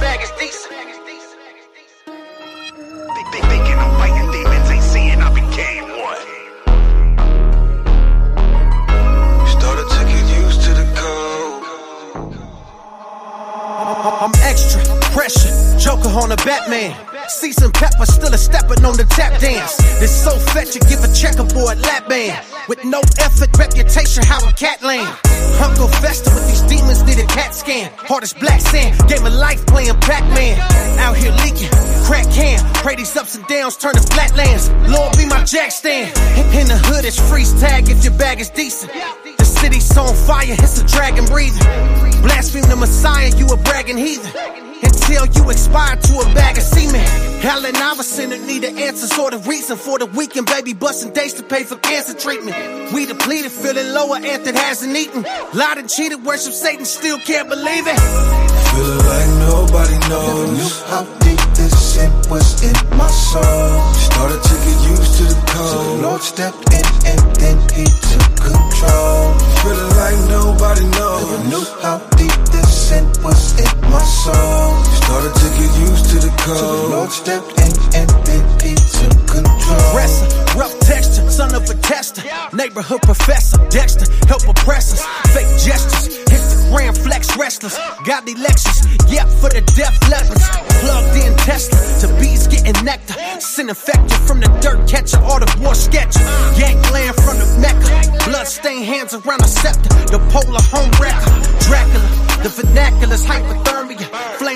bag is decent. I'm extra pressure, Joker on the Batman. Season pepper, still a steppin' on the tap dance. This so fetch, you give a checkerboard lap band. With no effort, reputation, how a cat land. Uncle Fester with these need a cat scan. Hardest black sand, game of life playing Pac-Man. Out here leaking, crack can. Pray these ups and downs turn to flatlands. Lord be my jack stand. In the hood, it's freeze tag if your bag is decent. The city's on fire, it's a dragon breathing. Blaspheme the Messiah, you a bragging heathen. Until you expire to a bag of semen. Allen Iverson that need the answers or the reason for the weekend baby busting days to pay for cancer treatment. We depleted, feeling lower, Anthony hasn't eaten. Lied and cheated, worship Satan, still can't believe it. Feeling like nobody knows how deep this sin was in my soul. Started to get used to the code. So the Lord stepped Neighborhood professor, Dexter, help oppressors. Fake gestures, Instagram flex wrestlers. Godly lectures, yep, for the deaf lepers. Plugged in Tesla, to bees getting nectar. Sin infected from the dirt catcher, all the war sketcher. Yank land from the Mecca. Bloodstained hands around the scepter. The polar home wrecker. Dracula, the vernacular's hypothermia.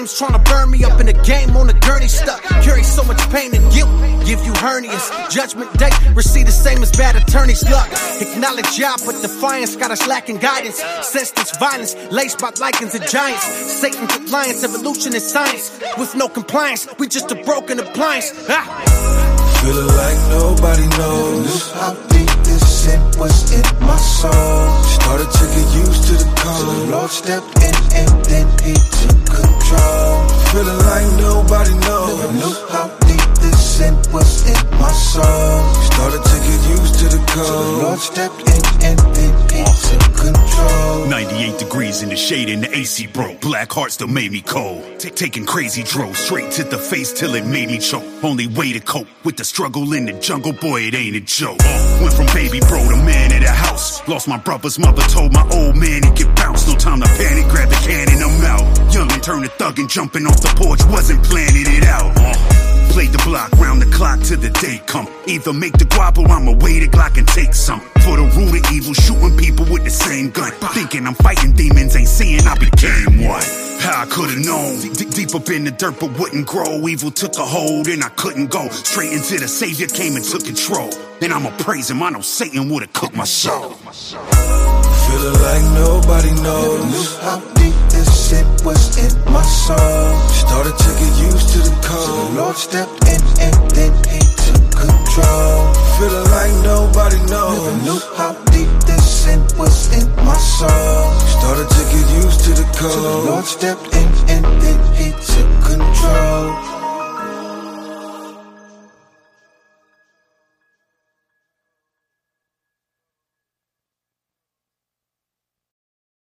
Flames trying to burn me up in the game on the gurney stuck. Carry so much pain and guilt, give you hernias. Judgment day, receive the same as bad attorney's luck. Acknowledge job, but defiance got us lacking guidance. Senseless violence, laced by lichens and giants. Satan compliance, evolution is science. With no compliance, we just a broken appliance. Ah. Feeling like nobody knows how deep this sin was in my soul. Started to get used to the code. So the Lord stepped in and then He took control. Feeling like nobody knows. Never knew how deep this sin was in my soul. Started to get used to the cold. So the Lord stepped in and then He took control. 98 degrees in the shade and the AC broke. Black heart still made me cold. Ta- taking crazy drove straight to the face till it made me choke. Only way to cope with the struggle in the jungle, boy, it ain't a joke. Went from baby bro to man of the house. Lost my brother's mother, told my old man he get bounced. No turned a thug and jumping off the porch wasn't planning it out. Uh. Played the block round the clock till the day come. Either make the guap or I'ma wait a Glock and take some. For the root of evil, shooting people with the same gun. Thinking I'm fighting demons, ain't seeing I became one. How I could've known. D- deep up in the dirt, but wouldn't grow. Evil took a hold and I couldn't go. Straight into the Savior came and took control. And I'ma praise him. I know Satan would've cooked my soul. Feeling like nobody knows how deep this sin was in my soul. Started to get used to the code. So the Lord stepped in and then He took control. Feeling like nobody knows. Never knew how deep this sin was in my soul. Started to get used to the code. So the Lord stepped in